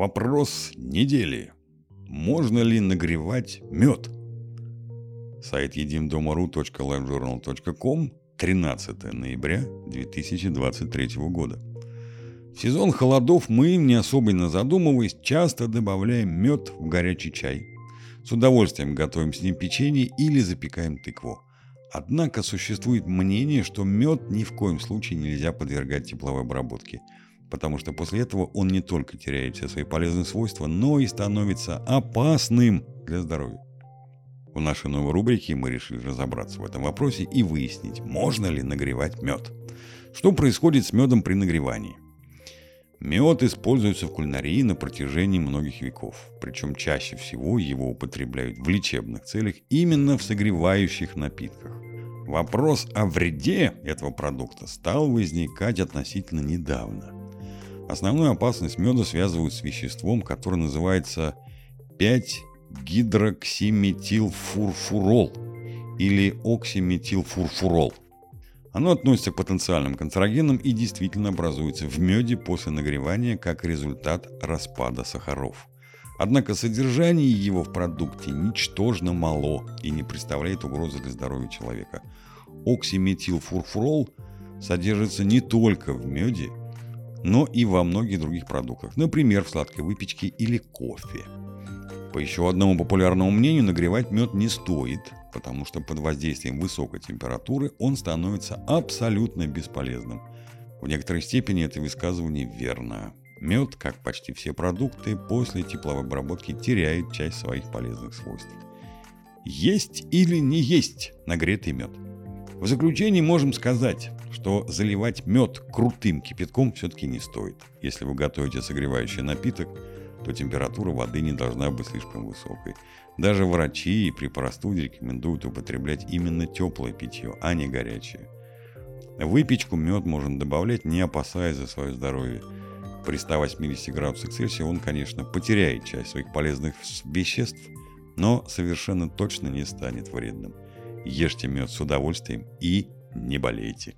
Вопрос недели. Можно ли нагревать мед? Сайт едимдомару.livejournal.com 13 ноября 2023 года. В сезон холодов мы, не особенно задумываясь, часто добавляем мед в горячий чай. С удовольствием готовим с ним печенье или запекаем тыкву. Однако существует мнение, что мед ни в коем случае нельзя подвергать тепловой обработке, потому что после этого он не только теряет все свои полезные свойства, но и становится опасным для здоровья. В нашей новой рубрике мы решили разобраться в этом вопросе и выяснить, можно ли нагревать мед. Что происходит с медом при нагревании? Мед используется в кулинарии на протяжении многих веков, причем чаще всего его употребляют в лечебных целях именно в согревающих напитках. Вопрос о вреде этого продукта стал возникать относительно недавно. Основную опасность меда связывают с веществом, которое называется 5-гидроксиметилфурфурол или оксиметилфурфурол – оно относится к потенциальным канцерогенам и действительно образуется в меде после нагревания как результат распада сахаров. Однако содержание его в продукте ничтожно мало и не представляет угрозы для здоровья человека. Оксиметилфурфурол содержится не только в меде, но и во многих других продуктах, например, в сладкой выпечке или кофе. По еще одному популярному мнению, нагревать мед не стоит, потому что под воздействием высокой температуры он становится абсолютно бесполезным. В некоторой степени это высказывание верно. Мед, как почти все продукты, после тепловой обработки теряет часть своих полезных свойств. Есть или не есть нагретый мед? В заключение можем сказать, что заливать мед крутым кипятком все-таки не стоит. Если вы готовите согревающий напиток, то температура воды не должна быть слишком высокой. Даже врачи при простуде рекомендуют употреблять именно теплое питье, а не горячее. В выпечку мед можно добавлять, не опасаясь за свое здоровье. При 180 градусах Цельсия он, конечно, потеряет часть своих полезных веществ, но совершенно точно не станет вредным. Ешьте мед с удовольствием и не болейте.